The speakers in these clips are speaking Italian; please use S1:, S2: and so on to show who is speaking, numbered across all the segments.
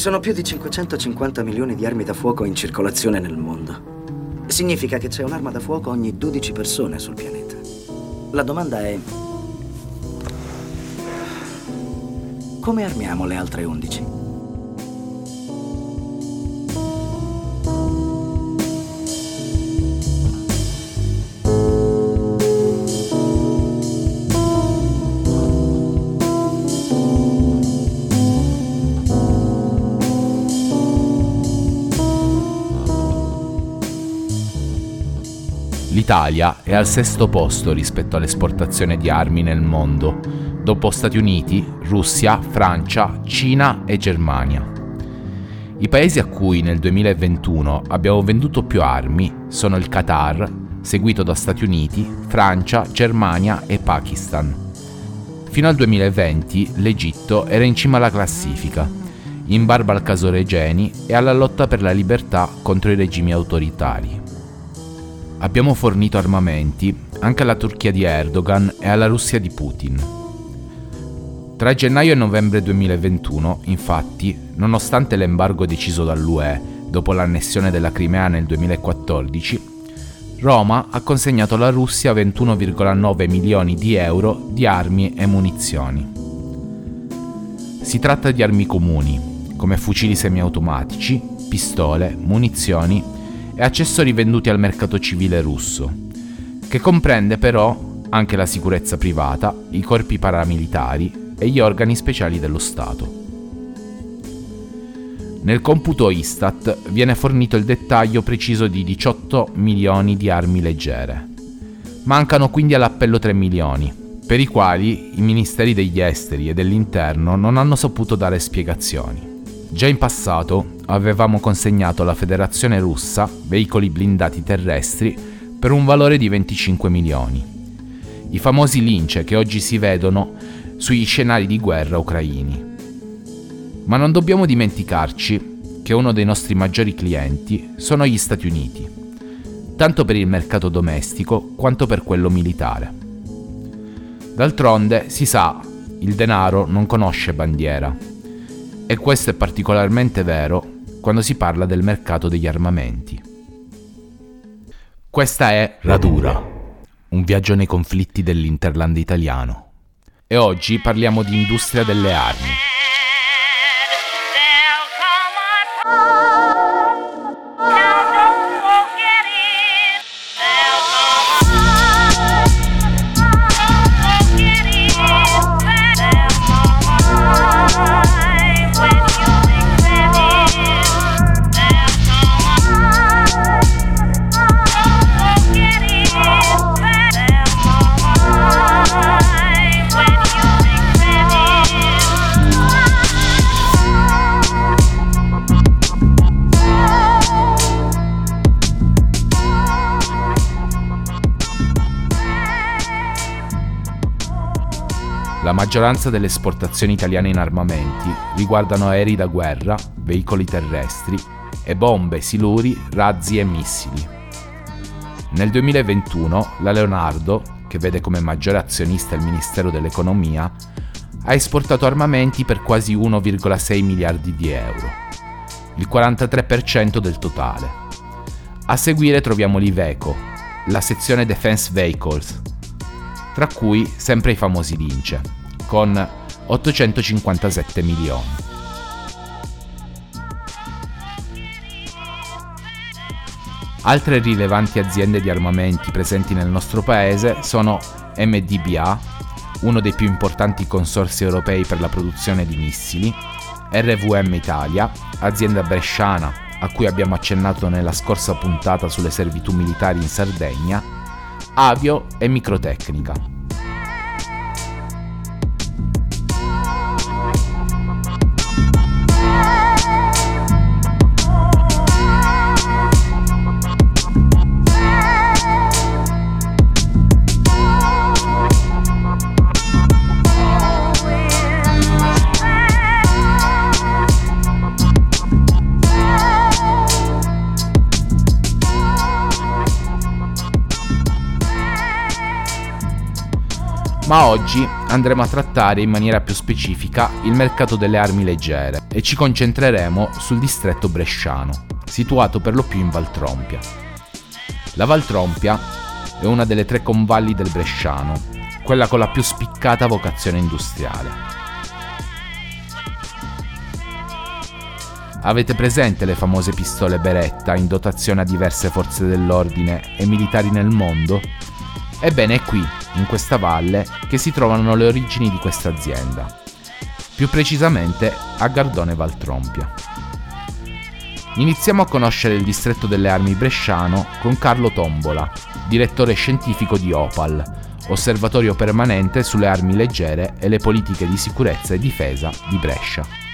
S1: sono più di 550 milioni di armi da fuoco in circolazione nel mondo. Significa che c'è un'arma da fuoco ogni 12 persone sul pianeta. La domanda è... Come armiamo le altre 11?
S2: L'Italia è al sesto posto rispetto all'esportazione di armi nel mondo, dopo Stati Uniti, Russia, Francia, Cina e Germania. I paesi a cui nel 2021 abbiamo venduto più armi sono il Qatar, seguito da Stati Uniti, Francia, Germania e Pakistan. Fino al 2020 l'Egitto era in cima alla classifica, in barba al caso Regeni e alla lotta per la libertà contro i regimi autoritari. Abbiamo fornito armamenti anche alla Turchia di Erdogan e alla Russia di Putin. Tra gennaio e novembre 2021, infatti, nonostante l'embargo deciso dall'UE dopo l'annessione della Crimea nel 2014, Roma ha consegnato alla Russia 21,9 milioni di euro di armi e munizioni. Si tratta di armi comuni, come fucili semiautomatici, pistole, munizioni e accessori venduti al mercato civile russo, che comprende però anche la sicurezza privata, i corpi paramilitari e gli organi speciali dello Stato. Nel computo Istat viene fornito il dettaglio preciso di 18 milioni di armi leggere. Mancano quindi all'appello 3 milioni, per i quali i ministeri degli esteri e dell'interno non hanno saputo dare spiegazioni. Già in passato avevamo consegnato alla Federazione russa veicoli blindati terrestri per un valore di 25 milioni. I famosi lince che oggi si vedono sui scenari di guerra ucraini. Ma non dobbiamo dimenticarci che uno dei nostri maggiori clienti sono gli Stati Uniti, tanto per il mercato domestico quanto per quello militare. D'altronde, si sa, il denaro non conosce bandiera e questo è particolarmente vero quando si parla del mercato degli armamenti. Questa è Radura, un viaggio nei conflitti dell'Interland italiano. E oggi parliamo di industria delle armi. La maggioranza delle esportazioni italiane in armamenti riguardano aerei da guerra, veicoli terrestri e bombe, siluri, razzi e missili. Nel 2021 la Leonardo, che vede come maggiore azionista il Ministero dell'Economia, ha esportato armamenti per quasi 1,6 miliardi di euro, il 43% del totale. A seguire troviamo l'Iveco, la sezione Defense Vehicles, tra cui sempre i famosi Lince con 857 milioni. Altre rilevanti aziende di armamenti presenti nel nostro paese sono MDBA, uno dei più importanti consorsi europei per la produzione di missili, RVM Italia, azienda bresciana a cui abbiamo accennato nella scorsa puntata sulle servitù militari in Sardegna, Avio e Microtecnica. Ma oggi andremo a trattare in maniera più specifica il mercato delle armi leggere e ci concentreremo sul distretto bresciano, situato per lo più in Valtrompia. La Valtrompia è una delle tre convalli del bresciano, quella con la più spiccata vocazione industriale. Avete presente le famose pistole Beretta in dotazione a diverse forze dell'ordine e militari nel mondo? Ebbene è qui, in questa valle, che si trovano le origini di questa azienda. Più precisamente a Gardone Valtrompia. Iniziamo a conoscere il distretto delle armi bresciano con Carlo Tombola, direttore scientifico di Opal, osservatorio permanente sulle armi leggere e le politiche di sicurezza e difesa di Brescia.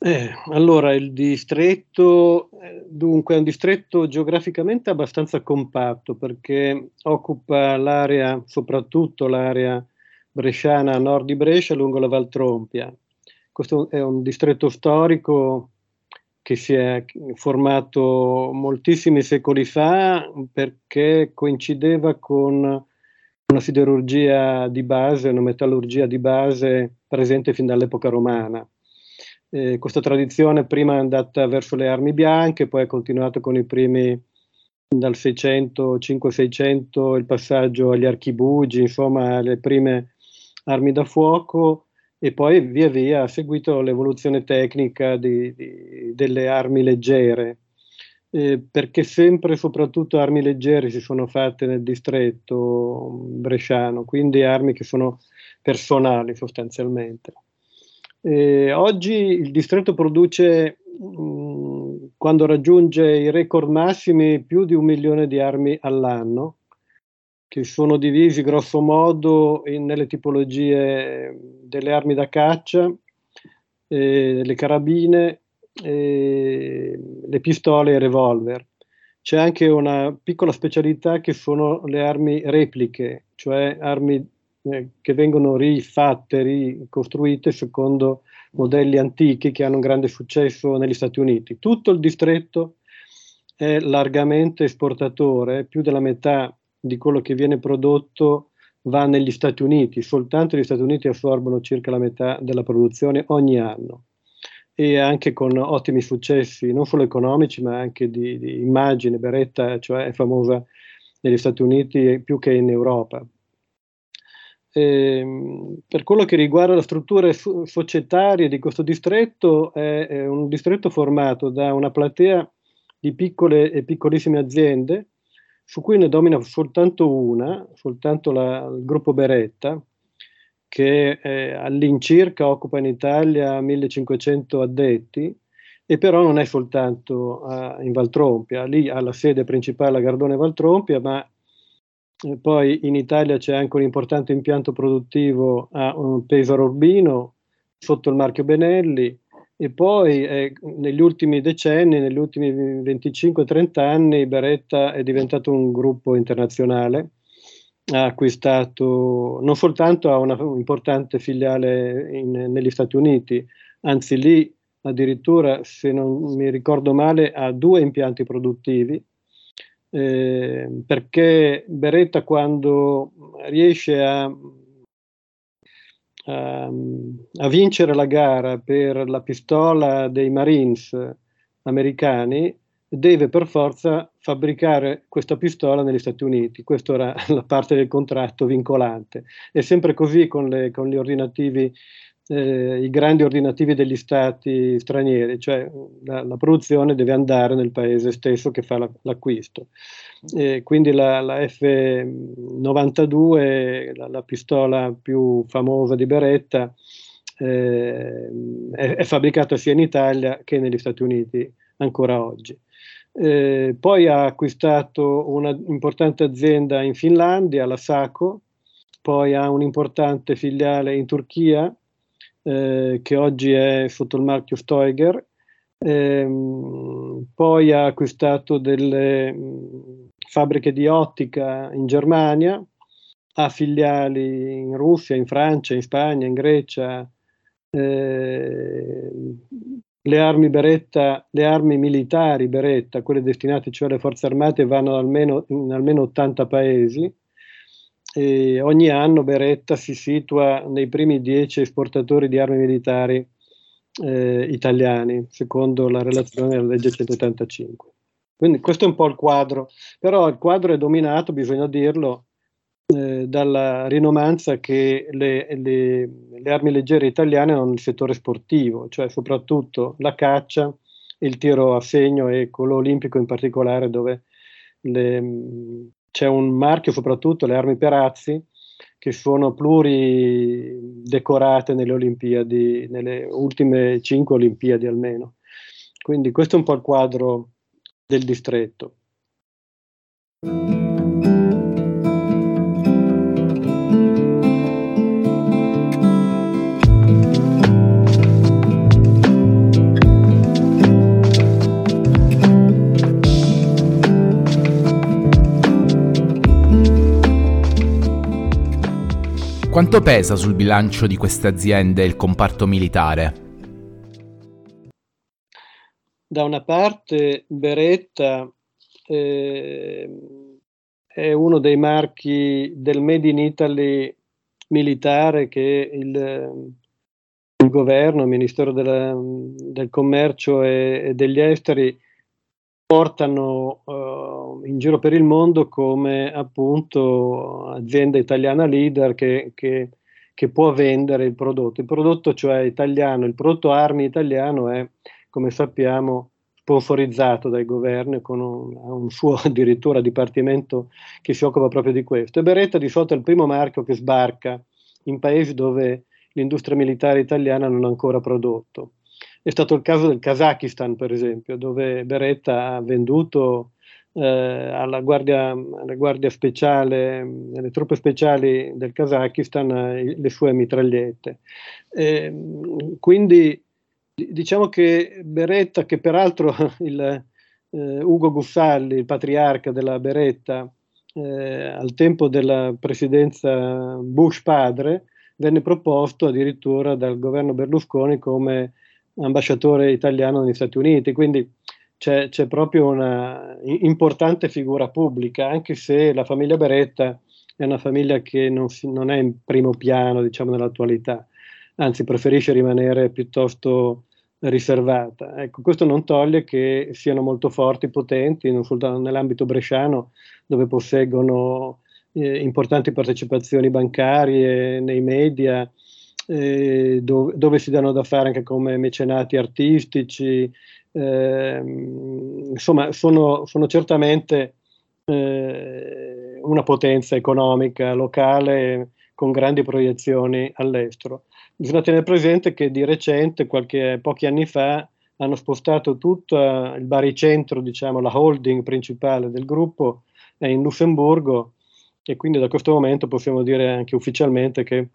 S3: Eh, allora, il distretto, eh, dunque, è un distretto geograficamente abbastanza compatto perché occupa l'area, soprattutto l'area bresciana a nord di Brescia, lungo la Valtrompia. Questo è un distretto storico che si è formato moltissimi secoli fa perché coincideva con una siderurgia di base, una metallurgia di base presente fin dall'epoca romana. Eh, questa tradizione prima è andata verso le armi bianche, poi è continuata con i primi dal 600, 500-600, il passaggio agli archibugi, insomma, le prime armi da fuoco e poi via via ha seguito l'evoluzione tecnica di, di, delle armi leggere, eh, perché sempre e soprattutto armi leggere si sono fatte nel distretto bresciano, quindi armi che sono personali sostanzialmente. Eh, oggi il distretto produce, mh, mm, quando raggiunge i record massimi, più di un milione di armi all'anno, che sono divisi grosso modo in, nelle tipologie delle armi da caccia, eh, le carabine, eh, le pistole e i revolver. C'è anche una piccola specialità che sono le armi repliche, cioè armi eh, che vengono rifatte, ricostruite secondo modelli antichi che hanno un grande successo negli Stati Uniti. Tutto il distretto è largamente esportatore, più della metà di quello che viene prodotto va negli Stati Uniti, soltanto gli Stati Uniti assorbono circa la metà della produzione ogni anno e anche con ottimi successi, non solo economici ma anche di, di immagine. Beretta cioè, è famosa negli Stati Uniti più che in Europa. Eh, per quello che riguarda le strutture societarie di questo distretto, è, è, un distretto formato da una platea di piccole e piccolissime aziende, su cui ne domina soltanto una, soltanto la, il gruppo Beretta, che eh, all'incirca occupa in Italia 1500 addetti, e però non è soltanto uh, in Valtrompia, lì ha la sede principale a Gardone Valtrompia, ma poi in Italia c'è anche un importante impianto produttivo a Pesaro Urbino sotto il marchio Benelli. E poi eh, negli ultimi decenni, negli ultimi 25-30 anni, Beretta è diventato un gruppo internazionale, ha acquistato non soltanto ha una importante filiale in, negli Stati Uniti, anzi lì addirittura, se non mi ricordo male, ha due impianti produttivi eh, perché Beretta quando riesce a, a, a, vincere la gara per la pistola dei Marines americani, deve per forza fabbricare questa pistola negli Stati Uniti. Questa era la parte del contratto vincolante. È sempre così con, le, con gli ordinativi eh, i grandi ordinativi degli stati stranieri, cioè la, la, produzione deve andare nel paese stesso che fa la, l'acquisto. Eh, quindi la, la F92, la, la, pistola più famosa di Beretta, eh, è, è, fabbricata sia in Italia che negli Stati Uniti ancora oggi. Eh, poi ha acquistato un'importante azienda in Finlandia, la Saco, poi ha un'importante filiale in Turchia, eh, che oggi è sotto il marchio Stoiger, ehm, poi ha acquistato delle mh, mm, fabbriche di ottica in Germania, ha filiali in Russia, in Francia, in Spagna, in Grecia, eh, le armi Beretta, le armi militari Beretta, quelle destinate cioè alle forze armate, vanno almeno, in almeno 80 paesi. E ogni anno Beretta si situa nei primi 10 esportatori di armi militari eh, italiani, secondo la relazione della legge 185. Quindi questo è un po' il quadro, però il quadro è dominato, bisogna dirlo, eh, dalla rinomanza che le, le, le, armi leggere italiane hanno nel settore sportivo, cioè soprattutto la caccia, il tiro a segno e quello olimpico in particolare, dove le, c'è un marchio, soprattutto le armi Perazzi, che sono pluridecorate nelle Olimpiadi, nelle ultime cinque Olimpiadi almeno. Quindi questo è un po' il quadro del distretto.
S2: Quanto pesa sul bilancio di queste aziende il comparto militare?
S3: Da una parte Beretta eh, è uno dei marchi del Made in Italy militare che il, il governo, il Ministero della, del Commercio e, e degli Esteri portano uh, in giro per il mondo come appunto azienda italiana leader che, che, che, può vendere il prodotto. Il prodotto cioè italiano, il prodotto armi italiano è, come sappiamo, sponsorizzato dai governi con un, un, suo addirittura dipartimento che si occupa proprio di questo. E Beretta di solito è il primo marchio che sbarca in paesi dove l'industria militare italiana non ha ancora prodotto. È stato il caso del Kazakistan, per esempio, dove Beretta ha venduto eh, alla, guardia, alla, guardia, speciale, alle truppe speciali del Kazakistan, eh, le sue mitragliette. Eh, quindi diciamo che Beretta, che peraltro il, eh, Ugo Gussalli, il patriarca della Beretta, eh, al tempo della presidenza Bush padre, venne proposto addirittura dal governo Berlusconi come ambasciatore italiano negli Stati Uniti, quindi c'è, c'è proprio una importante figura pubblica, anche se la famiglia Beretta è una famiglia che non, si, non è in primo piano, diciamo, nell'attualità, anzi preferisce rimanere piuttosto riservata. Ecco, questo non toglie che siano molto forti, potenti, non soltanto nell'ambito bresciano, dove posseggono eh, importanti partecipazioni bancarie, nei media, eh, dove, dove, si danno da fare anche come mecenati artistici, eh, insomma sono, sono certamente eh, una potenza economica locale con grandi proiezioni all'estero. Bisogna tenere presente che di recente, qualche, pochi anni fa, hanno spostato tutto il baricentro, diciamo, la holding principale del gruppo è in Lussemburgo e quindi da questo momento possiamo dire anche ufficialmente che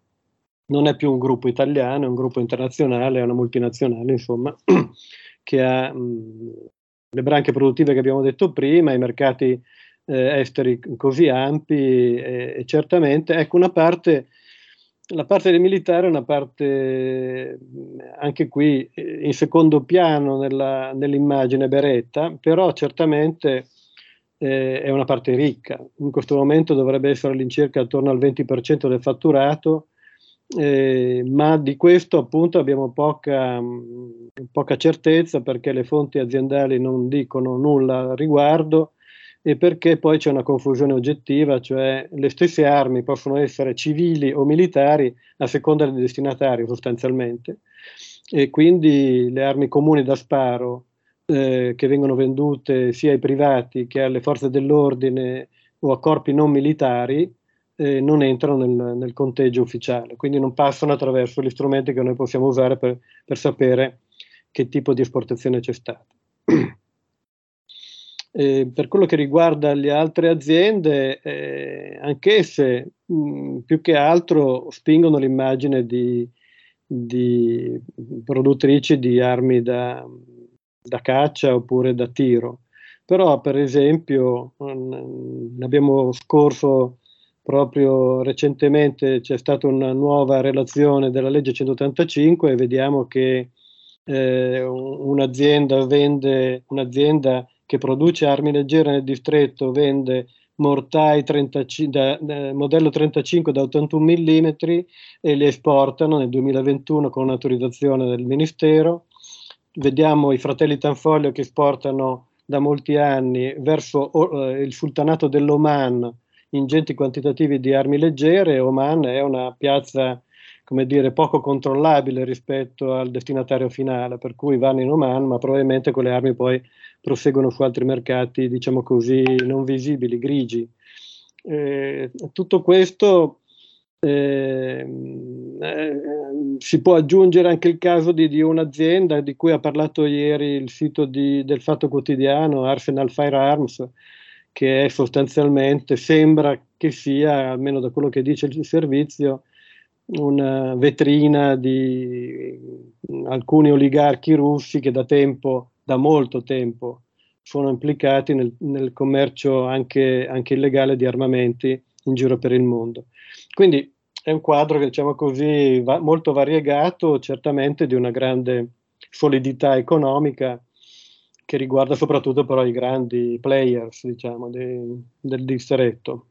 S3: non è più un gruppo italiano, è un gruppo internazionale, è una multinazionale, insomma, che ha mh, le branche produttive che abbiamo detto prima, i mercati eh, esteri così ampi e, e, certamente, ecco una parte, la parte del militare è una parte anche qui in secondo piano nella, nell'immagine beretta, però certamente eh, è una parte ricca. In questo momento dovrebbe essere all'incirca attorno al 20% del fatturato, eh, ma di questo appunto abbiamo poca, poca, certezza perché le fonti aziendali non dicono nulla al riguardo e perché poi c'è una confusione oggettiva, cioè le stesse armi possono essere civili o militari a seconda del destinatario sostanzialmente. E quindi le armi comuni da sparo eh, che vengono vendute sia ai privati che alle forze dell'ordine o a corpi non militari eh, non entrano nel, nel, conteggio ufficiale, quindi non passano attraverso gli strumenti che noi possiamo usare per, per sapere che tipo di esportazione c'è stata. Eh, per quello che riguarda le altre aziende, eh, anch'esse mh, più che altro spingono l'immagine di, di produttrici di armi da, da, caccia oppure da tiro. Però, per esempio, mh, abbiamo scorso proprio recentemente c'è stata una nuova relazione della legge 185 e vediamo che eh, un'azienda vende, un'azienda che produce armi leggere nel distretto vende mortai 35, da, da, modello 35 da 81 mm e li esportano nel 2021 con un'autorizzazione del Ministero. Vediamo i fratelli Tanfoglio che esportano da molti anni verso uh, il sultanato dell'Oman ingenti quantitativi di armi leggere. Oman è una piazza come dire, poco controllabile rispetto al destinatario finale, per cui vanno in Oman, ma probabilmente quelle armi poi proseguono su altri mercati, diciamo così, non visibili, grigi. Eh, tutto questo eh, eh, si può aggiungere anche il caso di, di, un'azienda di cui ha parlato ieri il sito di, del Fatto Quotidiano, Arsenal Firearms, che è sostanzialmente, sembra che sia, almeno da quello che dice il servizio, una vetrina di alcuni oligarchi russi che da tempo, da molto tempo, sono implicati nel, nel commercio anche, anche, illegale di armamenti in giro per il mondo. Quindi è un quadro diciamo così va, molto variegato, certamente di una grande solidità economica che riguarda soprattutto però i grandi players diciamo, di, del distretto.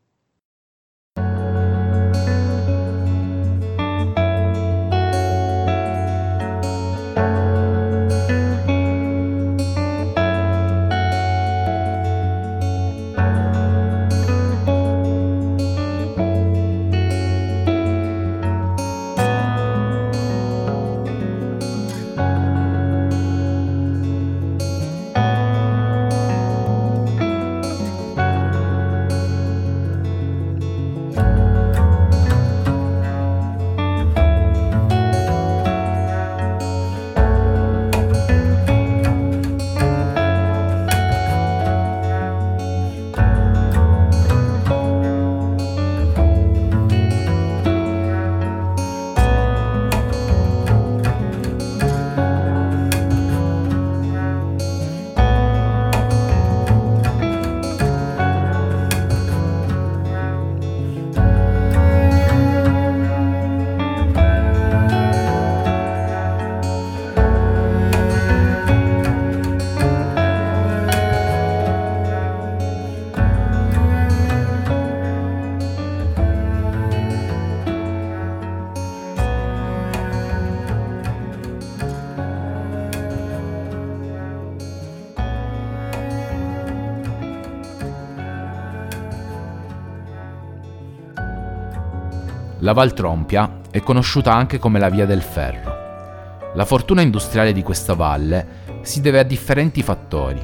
S2: La Val Trompia è conosciuta anche come la Via del Ferro. La fortuna industriale di questa valle si deve a differenti fattori,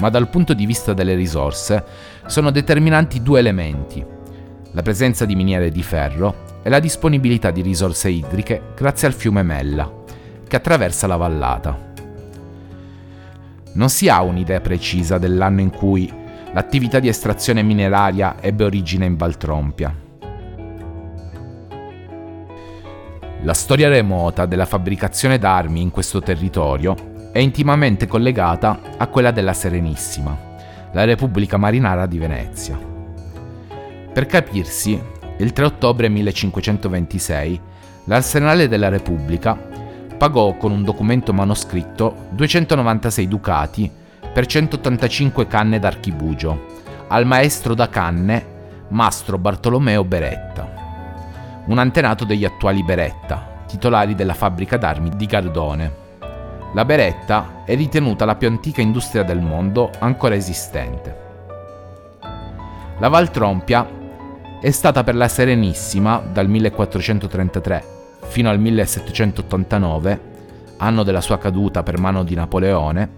S2: ma dal punto di vista delle risorse sono determinanti due elementi, la presenza di miniere di ferro e la disponibilità di risorse idriche grazie al fiume Mella, che attraversa la vallata. Non si ha un'idea precisa dell'anno in cui l'attività di estrazione mineraria ebbe origine in Valtrompia, La storia remota della fabbricazione d'armi in questo territorio è intimamente collegata a quella della Serenissima, la Repubblica Marinara di Venezia. Per capirsi, il 3 ottobre 1526 l'arsenale della Repubblica pagò con un documento manoscritto 296 ducati per 185 canne d'archibugio al maestro da canne Mastro Bartolomeo Beretta un antenato degli attuali Beretta, titolari della fabbrica d'armi di Gardone. La Beretta è ritenuta la più antica industria del mondo ancora esistente. La Valtrompia è stata per la Serenissima dal 1433 fino al 1789, anno della sua caduta per mano di Napoleone,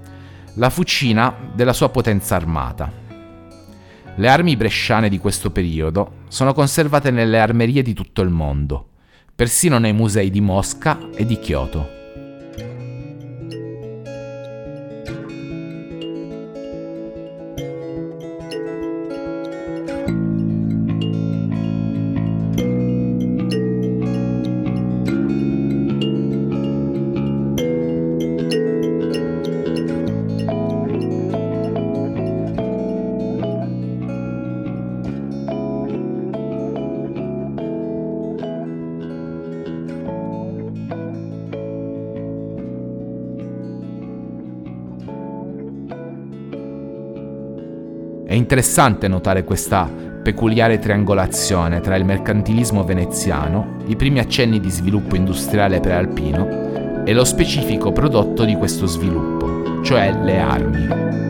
S2: la fucina della sua potenza armata. Le armi bresciane di questo periodo sono conservate nelle armerie di tutto il mondo, persino nei musei di Mosca e di Kyoto. È interessante notare questa peculiare triangolazione tra il mercantilismo veneziano, i primi accenni di sviluppo industriale prealpino e lo specifico prodotto di questo sviluppo, cioè le armi.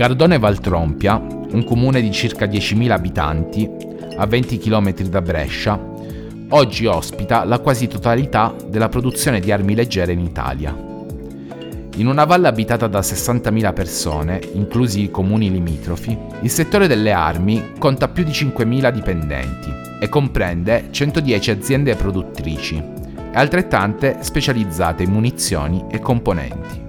S2: Gardone Valtrompia, un comune di circa 10.000 abitanti, a 20 km da Brescia, oggi ospita la quasi totalità della produzione di armi leggere in Italia. In una valle abitata da 60.000 persone, inclusi i comuni limitrofi, il settore delle armi conta più di 5.000 dipendenti e comprende 110 aziende produttrici e altrettante specializzate in munizioni e componenti.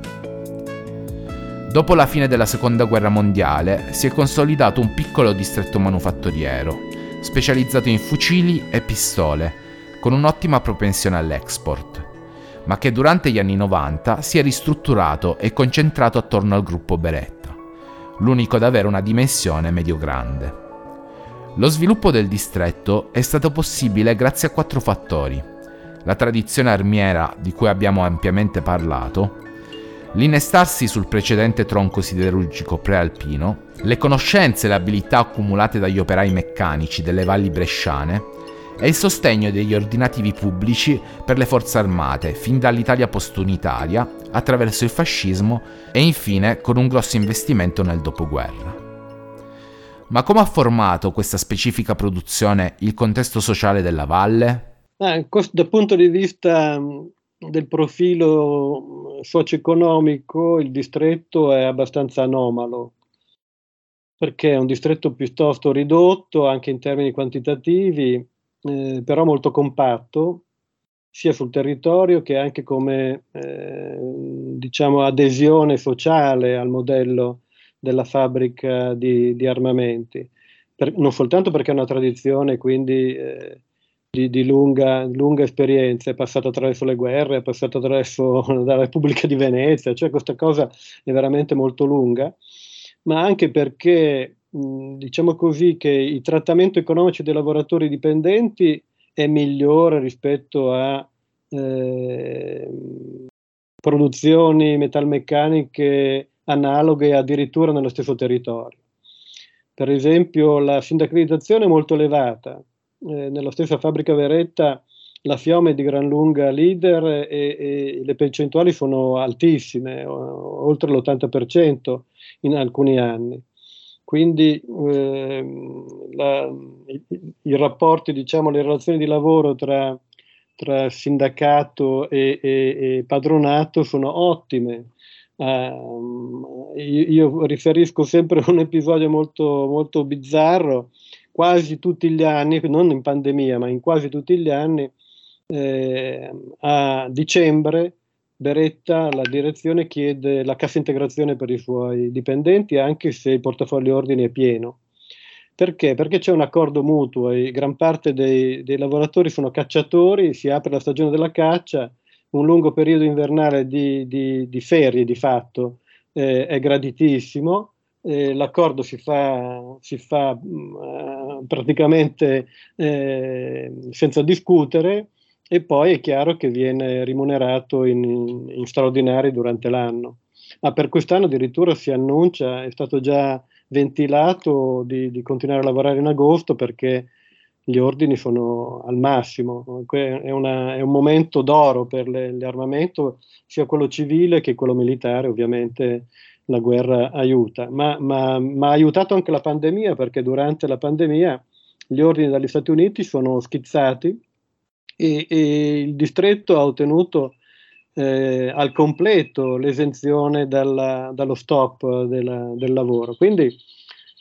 S2: Dopo la fine della seconda guerra mondiale si è consolidato un piccolo distretto manufatturiero, specializzato in fucili e pistole, con un'ottima propensione all'export, ma che durante gli anni 90 si è ristrutturato e concentrato attorno al gruppo Beretta, l'unico ad avere una dimensione medio-grande. Lo sviluppo del distretto è stato possibile grazie a quattro fattori. La tradizione armiera di cui abbiamo ampiamente parlato, L'innestarsi sul precedente tronco siderurgico prealpino, le conoscenze e le abilità accumulate dagli operai meccanici delle valli bresciane e il sostegno degli ordinativi pubblici per le forze armate fin dall'Italia postunitaria attraverso il fascismo e infine con un grosso investimento nel dopoguerra. Ma come ha formato questa specifica produzione il contesto sociale della valle?
S3: Eh, dal punto di vista del profilo socio-economico il distretto è abbastanza anomalo, perché è un distretto piuttosto ridotto anche in termini quantitativi, eh, però molto compatto, sia sul territorio che anche come eh, diciamo, adesione sociale al modello della fabbrica di, di armamenti. Per, non soltanto perché è una tradizione, quindi eh, di, di lunga, lunga, esperienza, è passato attraverso le guerre, è passato attraverso la Repubblica di Venezia, cioè questa cosa è veramente molto lunga, ma anche perché diciamo così che il trattamento economico dei lavoratori dipendenti è migliore rispetto a eh, produzioni metalmeccaniche analoghe addirittura nello stesso territorio. Per esempio la sindacalizzazione è molto elevata, eh, nella stessa fabbrica Veretta la Fiome è di gran lunga leader e, e le percentuali sono altissime, oltre l'80% in alcuni anni. Quindi eh, la, i, i, rapporti, diciamo, le relazioni di lavoro tra, tra sindacato e, e, e, padronato sono ottime. Uh, io, io, riferisco sempre un episodio molto, molto bizzarro quasi tutti gli anni, non in pandemia, ma in quasi tutti gli anni, eh, a dicembre Beretta, la direzione, chiede la cassa integrazione per i suoi dipendenti, anche se il portafoglio ordini è pieno. Perché? Perché c'è un accordo mutuo e gran parte dei, dei lavoratori sono cacciatori, si apre la stagione della caccia, un lungo periodo invernale di, di, di ferie di fatto eh, è graditissimo, eh, l'accordo si fa, si fa mh, mm, praticamente eh, senza discutere e poi è chiaro che viene rimunerato in, in straordinari durante l'anno. Ma per quest'anno addirittura si annuncia, è stato già ventilato di, di continuare a lavorare in agosto perché gli ordini sono al massimo, è, una, è un momento d'oro per l'armamento, sia quello civile che quello militare, ovviamente la guerra aiuta, ma, ma, ma, ha aiutato anche la pandemia perché durante la pandemia gli ordini dagli Stati Uniti sono schizzati e, e il distretto ha ottenuto eh, al completo l'esenzione dalla, dallo stop della, del lavoro. Quindi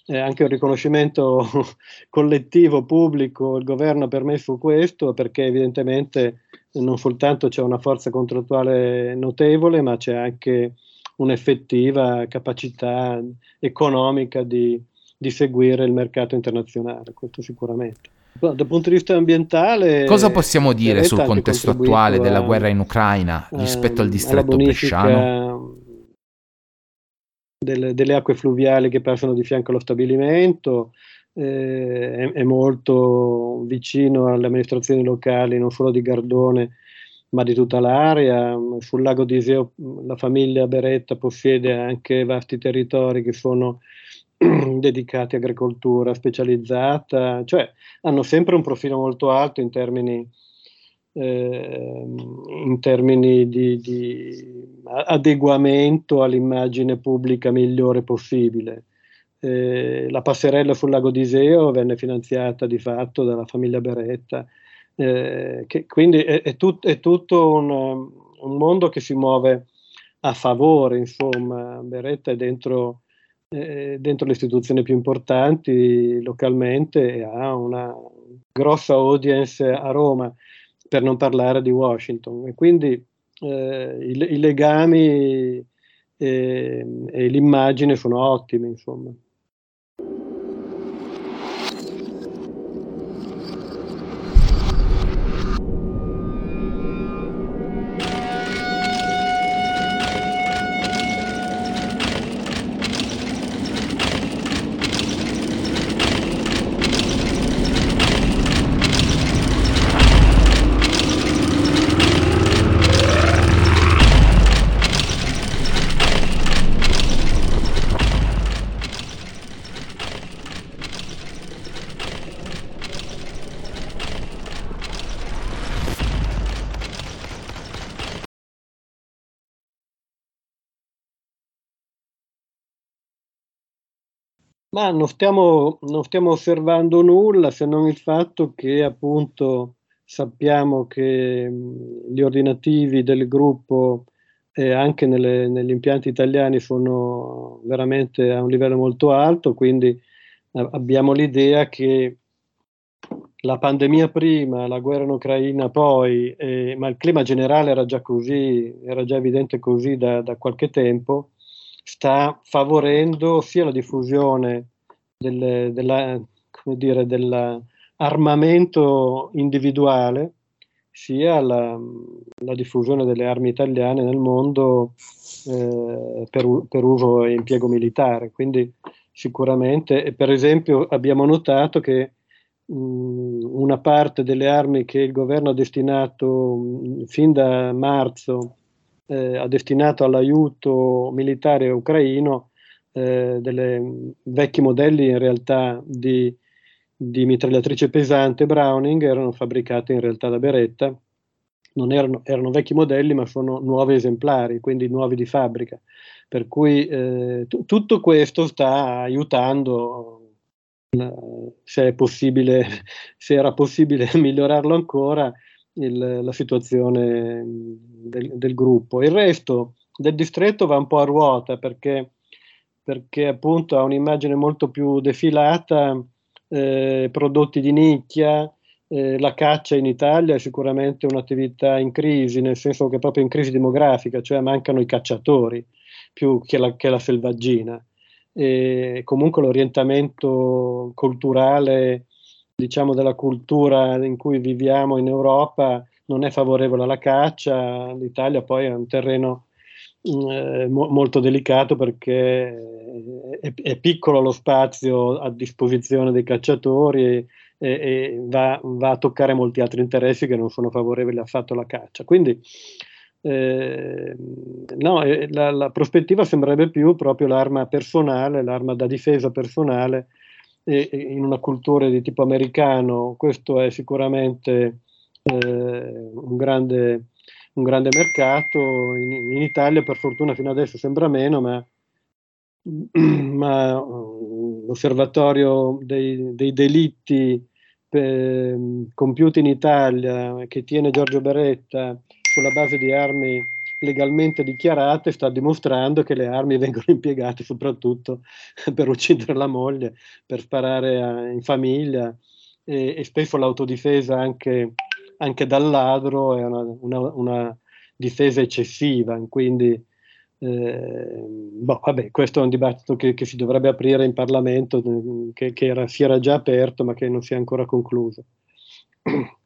S3: eh, anche un riconoscimento collettivo, pubblico, il governo ha permesso questo perché evidentemente non soltanto c'è una forza contrattuale notevole, ma c'è anche un'effettiva capacità economica di, di seguire il mercato internazionale, questo sicuramente. Dal punto di vista ambientale,
S2: cosa possiamo dire sul contesto attuale a, della guerra in Ucraina rispetto al distretto bresciano?
S3: Delle, delle, acque fluviali che passano di fianco allo stabilimento, eh, è, è, molto vicino alle amministrazioni locali, non solo di Gardone, ma di tutta l'area. Sul lago di Iseo la famiglia Beretta possiede anche vasti territori che sono dedicati a agricoltura specializzata, cioè hanno sempre un profilo molto alto in termini, eh, in termini di, di, adeguamento all'immagine pubblica migliore possibile. Eh, la passerella sul lago di Iseo venne finanziata di fatto dalla famiglia Beretta eh, che, quindi è, è, tut, è tutto un, un, mondo che si muove a favore, insomma, Beretta è dentro, eh, dentro le istituzioni più importanti localmente e ha una grossa audience a Roma, per non parlare di Washington. E quindi eh, i, i, legami e, e l'immagine sono ottimi, insomma. Ma non stiamo, non stiamo osservando nulla se non il fatto che appunto sappiamo che gli ordinativi del gruppo eh, anche nelle, negli impianti italiani sono veramente a un livello molto alto, quindi eh, abbiamo l'idea che la pandemia prima, la guerra in Ucraina poi, eh, ma il clima generale era già così, era già evidente così da, da qualche tempo, sta favorendo sia la diffusione del, della, dire, dell'armamento individuale, sia la, la, diffusione delle armi italiane nel mondo eh, per, per, uso e impiego militare. Quindi sicuramente, per esempio, abbiamo notato che mh, una parte delle armi che il governo ha destinato mh, fin da marzo eh, ha destinato all'aiuto militare ucraino eh, delle vecchi modelli in realtà di, di mitragliatrice pesante Browning erano fabbricate in realtà da Beretta. Non erano, erano, vecchi modelli ma sono nuovi esemplari quindi nuovi di fabbrica. Per cui eh, t- tutto questo sta aiutando se possibile se era possibile migliorarlo ancora il, la situazione del, del, gruppo. Il resto del distretto va un po' a ruota perché, perché appunto ha un'immagine molto più defilata, eh, prodotti di nicchia, eh, la caccia in Italia è sicuramente un'attività in crisi, nel senso che è proprio in crisi demografica, cioè mancano i cacciatori più che la, che la selvaggina. E comunque l'orientamento culturale diciamo, della cultura in cui viviamo in Europa non è favorevole alla caccia, l'Italia poi è un terreno mm, eh, mo- molto delicato perché è, è, piccolo lo spazio a disposizione dei cacciatori e, e va, va, a toccare molti altri interessi che non sono favorevoli affatto alla caccia. Quindi eh, no, la, la, prospettiva sembrerebbe più proprio l'arma personale, l'arma da difesa personale e, in una cultura di tipo americano questo è sicuramente eh, un, grande, un, grande, mercato, in, in, Italia per fortuna fino adesso sembra meno, ma, ma uh, l'osservatorio dei, dei delitti eh, compiuti in Italia che tiene Giorgio Beretta sulla base di armi legalmente dichiarate sta dimostrando che le armi vengono impiegate soprattutto per uccidere la moglie, per sparare a, in famiglia e, e, spesso l'autodifesa anche, anche dal ladro è una, una, una difesa eccessiva, quindi Eh, boh, vabbè, questo è un dibattito che, che, si dovrebbe aprire in Parlamento, che, che era, si era già aperto ma che non si è ancora concluso.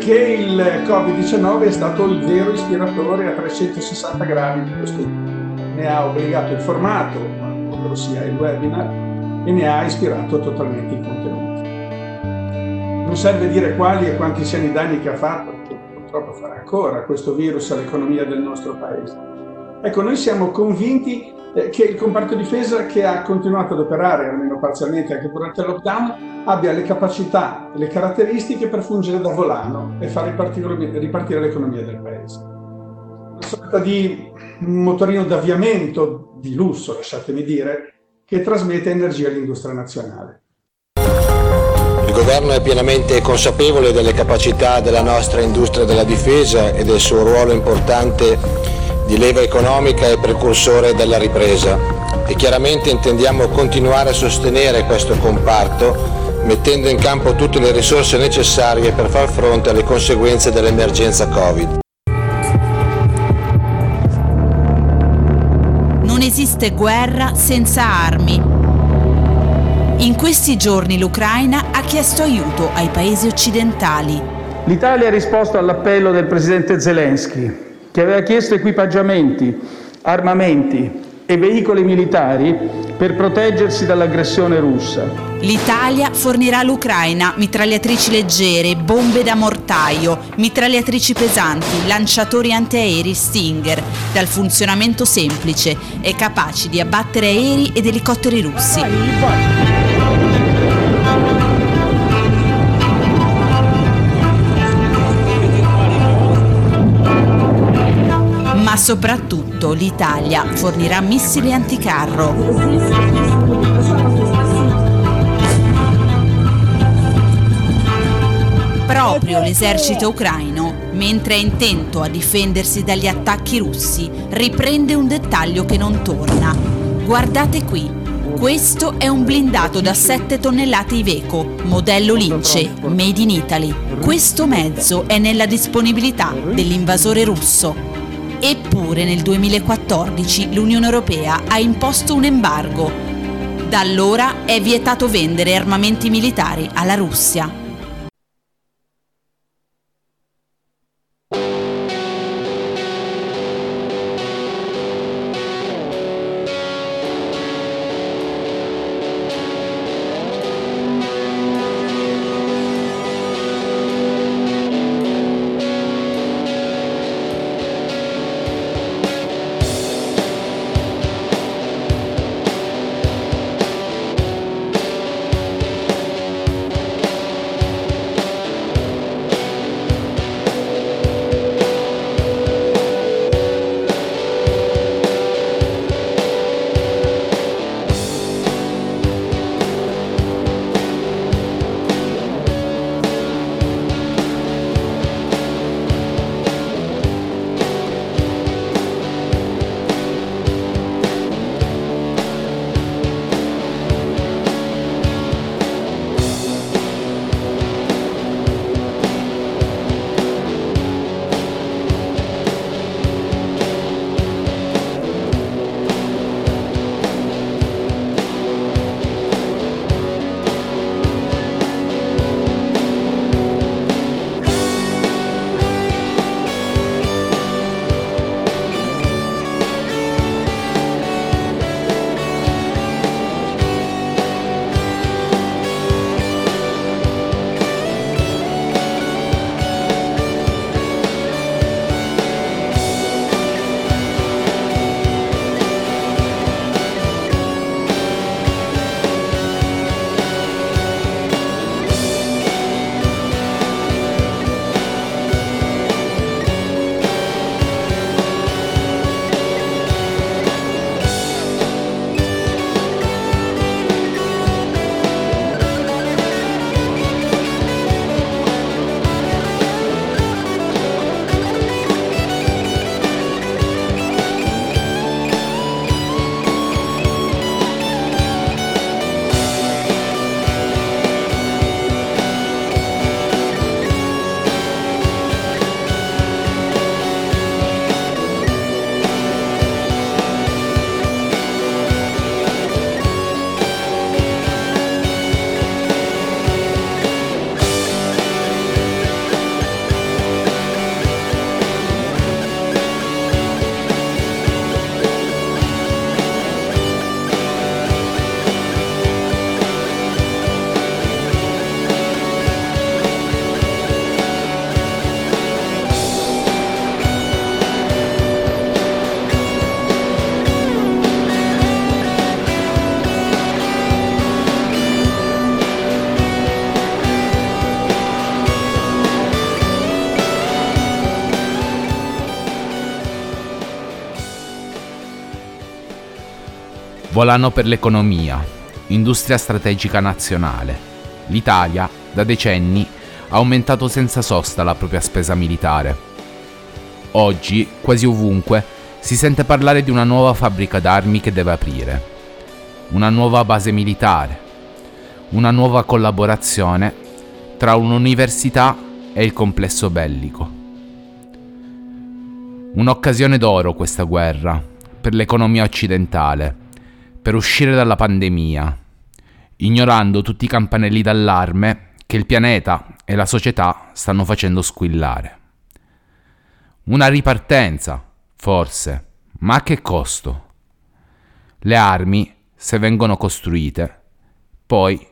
S4: perché il Covid-19 è stato il vero ispiratore a 360 gradi di questo ne ha obbligato il formato, ossia il webinar, e ne ha ispirato totalmente i contenuti. Non serve dire quali e quanti siano i danni che ha fatto, purtroppo farà ancora questo virus all'economia del nostro paese. Ecco, noi siamo convinti eh, che il comparto difesa che ha continuato ad operare, almeno parzialmente anche durante il lockdown, abbia le capacità e le caratteristiche per fungere da volano e far ripartire, ripartire l'economia del paese. Una sorta di motorino d'avviamento di lusso, lasciatemi dire, che trasmette energia all'industria nazionale.
S5: Il governo è pienamente consapevole delle capacità della nostra industria della difesa e del suo ruolo importante di leva economica e precursore della ripresa e chiaramente intendiamo continuare a sostenere questo comparto mettendo in campo tutte le risorse necessarie per far fronte alle conseguenze dell'emergenza Covid.
S6: Non esiste guerra senza armi. In questi giorni l'Ucraina ha chiesto aiuto ai paesi occidentali.
S7: L'Italia ha risposto all'appello del presidente Zelensky che aveva chiesto equipaggiamenti, armamenti e veicoli militari per proteggersi dall'aggressione russa.
S6: L'Italia fornirà all'Ucraina mitragliatrici leggere, bombe da mortaio, mitragliatrici pesanti, lanciatori antiaerei Stinger, dal funzionamento semplice e capaci di abbattere aerei ed elicotteri russi. Soprattutto l'Italia fornirà missili anticarro. Proprio l'esercito ucraino, mentre è intento a difendersi dagli attacchi russi, riprende un dettaglio che non torna. Guardate qui, questo è un blindato da 7 tonnellate Iveco, modello Lince, made in Italy. Questo mezzo è nella disponibilità dell'invasore russo. Eppure nel 2014 l'Unione Europea ha imposto un embargo. Da allora è vietato vendere armamenti militari alla Russia.
S2: Volano per l'economia, industria strategica nazionale. L'Italia, da decenni, ha aumentato senza sosta la propria spesa militare. Oggi, quasi ovunque, si sente parlare di una nuova fabbrica d'armi che deve aprire, una nuova base militare, una nuova collaborazione tra un'università e il complesso bellico. Un'occasione d'oro questa guerra per l'economia occidentale per uscire dalla pandemia, ignorando tutti i campanelli d'allarme che il pianeta e la società stanno facendo squillare. Una ripartenza, forse, ma a che costo? Le armi, se vengono costruite, poi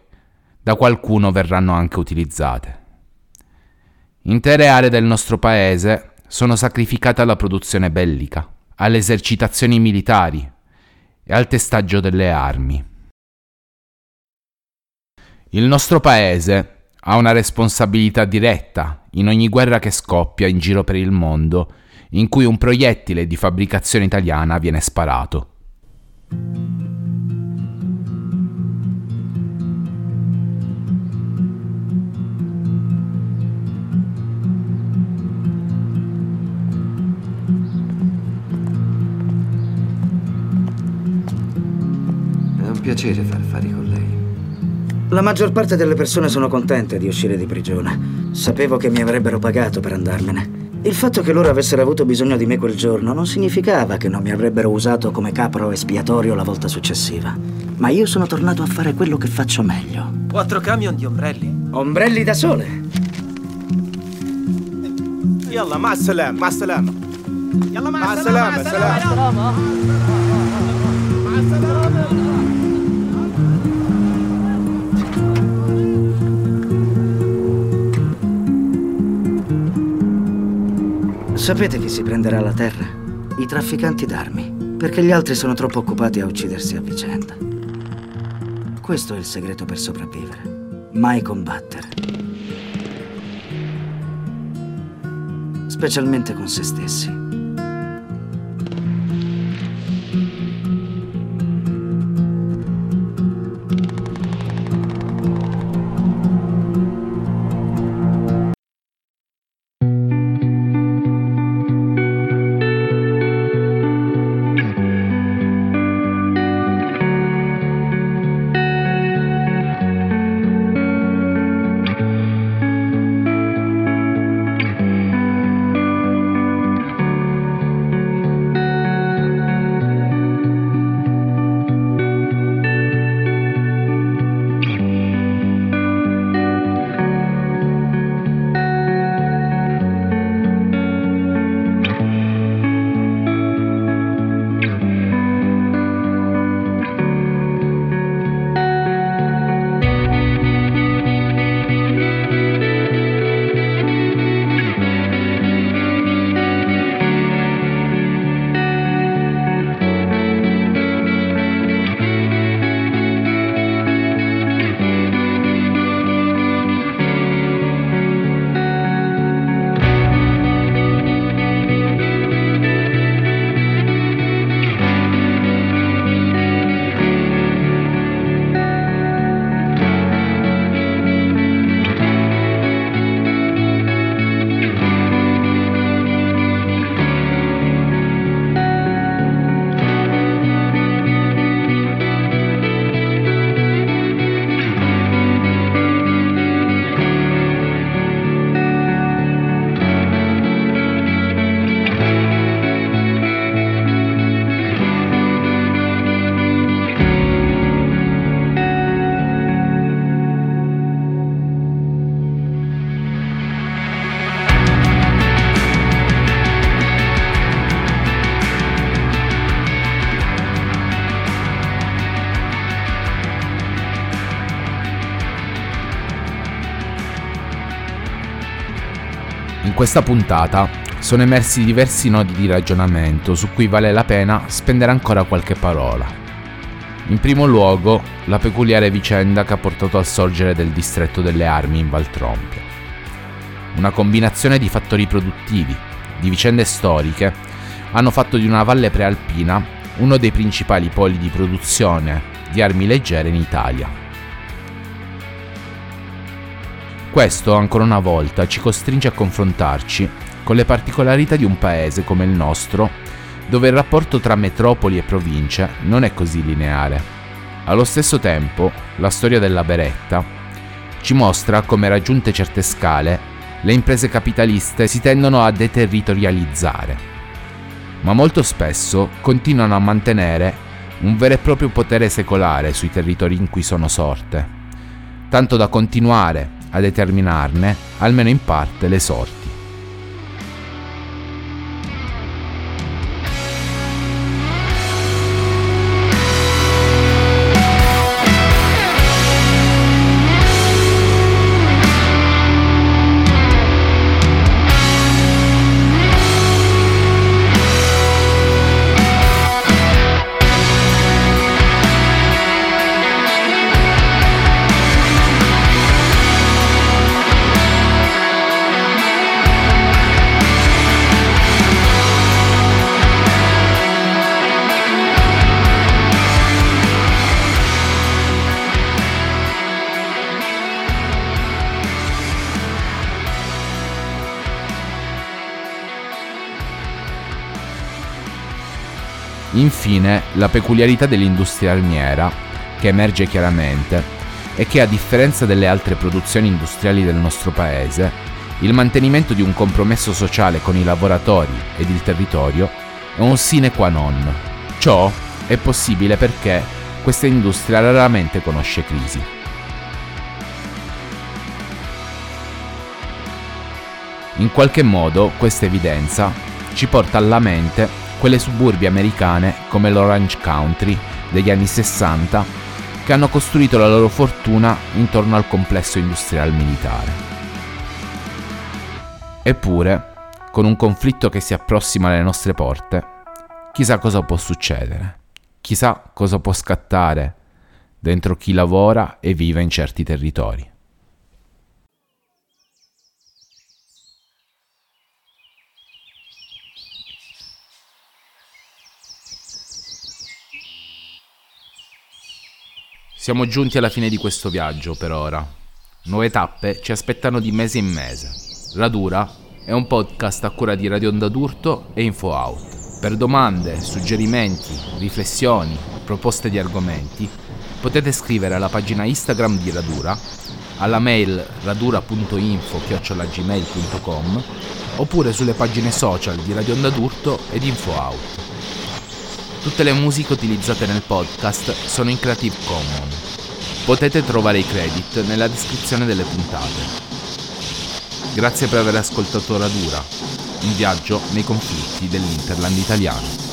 S2: da qualcuno verranno anche utilizzate. Intere aree del nostro paese sono sacrificate alla produzione bellica, alle esercitazioni militari, e al testaggio delle armi. Il nostro paese ha una responsabilità diretta in ogni guerra che scoppia in giro per il mondo in cui un proiettile di fabbricazione italiana viene sparato.
S1: Piacere fare affari con lei. La maggior parte delle persone sono contente di uscire di prigione. Sapevo che mi avrebbero pagato per andarmene. Il fatto che loro avessero avuto bisogno di me quel giorno non significava che non mi avrebbero usato come capro espiatorio la volta successiva. Ma io sono tornato a fare quello che faccio meglio.
S8: Quattro camion di ombrelli.
S1: Ombrelli da sole.
S8: Yalla, ma salam, ma salam. Yalla, ma salam, salam.
S1: Sapete chi si prenderà la terra? I trafficanti d'armi, perché gli altri sono troppo occupati a uccidersi a vicenda. Questo è il segreto per sopravvivere. Mai combattere. Specialmente con se stessi.
S2: Questa puntata sono emersi diversi nodi di ragionamento su cui vale la pena spendere ancora qualche parola. In primo luogo, la peculiare vicenda che ha portato al sorgere del distretto delle armi in Valtrompia. Una combinazione di fattori produttivi, di vicende storiche, hanno fatto di una valle prealpina uno dei principali poli di produzione di armi leggere in Italia. Questo, ancora una volta, ci costringe a confrontarci con le particolarità di un paese come il nostro, dove il rapporto tra metropoli e province non è così lineare. Allo stesso tempo, la storia della Beretta ci mostra come raggiunte certe scale, le imprese capitaliste si tendono a deterritorializzare, ma molto spesso continuano a mantenere un vero e proprio potere secolare sui territori in cui sono sorte, tanto da continuare a determinarne, almeno in parte, le sorti. Infine, la peculiarità dell'industria armiera, che emerge chiaramente, è che a differenza delle altre produzioni industriali del nostro paese, il mantenimento di un compromesso sociale con i lavoratori ed il territorio è un sine qua non. Ciò è possibile perché questa industria raramente conosce crisi. In qualche modo questa evidenza ci porta alla mente quelle suburbi americane come l'Orange Country degli anni 60 che hanno costruito la loro fortuna intorno al complesso industriale militare. Eppure, con un conflitto che si approssima alle nostre porte, chissà cosa può succedere, chissà cosa può scattare dentro chi lavora e vive in certi territori. Siamo giunti alla fine di questo viaggio per ora. Nuove tappe ci aspettano di mese in mese. Radura è un podcast a cura di Radio Onda d'Urto e Info Out. Per domande, suggerimenti, riflessioni, proposte di argomenti, potete scrivere alla pagina Instagram di Radura, alla mail radura.info-gmail.com oppure sulle pagine social di Radio Onda d'Urto ed Info Out. Tutte le musiche utilizzate nel podcast sono in Creative Commons. Potete trovare i credit nella descrizione delle puntate. Grazie per aver ascoltato Radura, un viaggio nei conflitti dell'Interland italiano.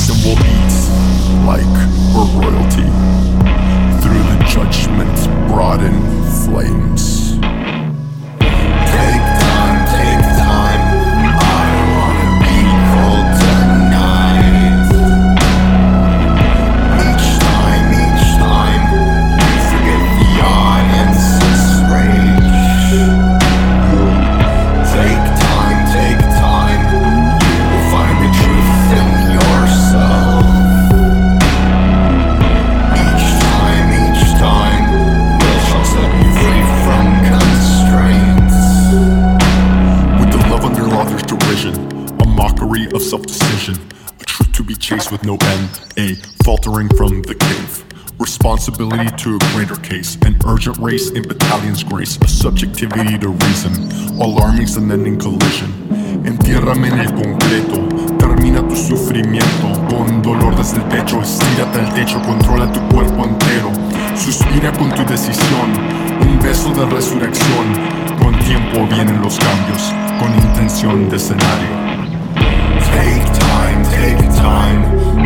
S9: And we'll eat like her royalty through the judgment brought in flames. To a greater case, an urgent race in battalion's grace, a subjectivity to reason, alarming's an ending collision. Entiérrame en el concreto, termina tu sufrimiento, con dolor desde el pecho, estírate al techo, controla tu cuerpo entero, suspira con tu decisión, un beso de resurrección, con tiempo vienen los cambios, con intención de escenario. Take time, take time.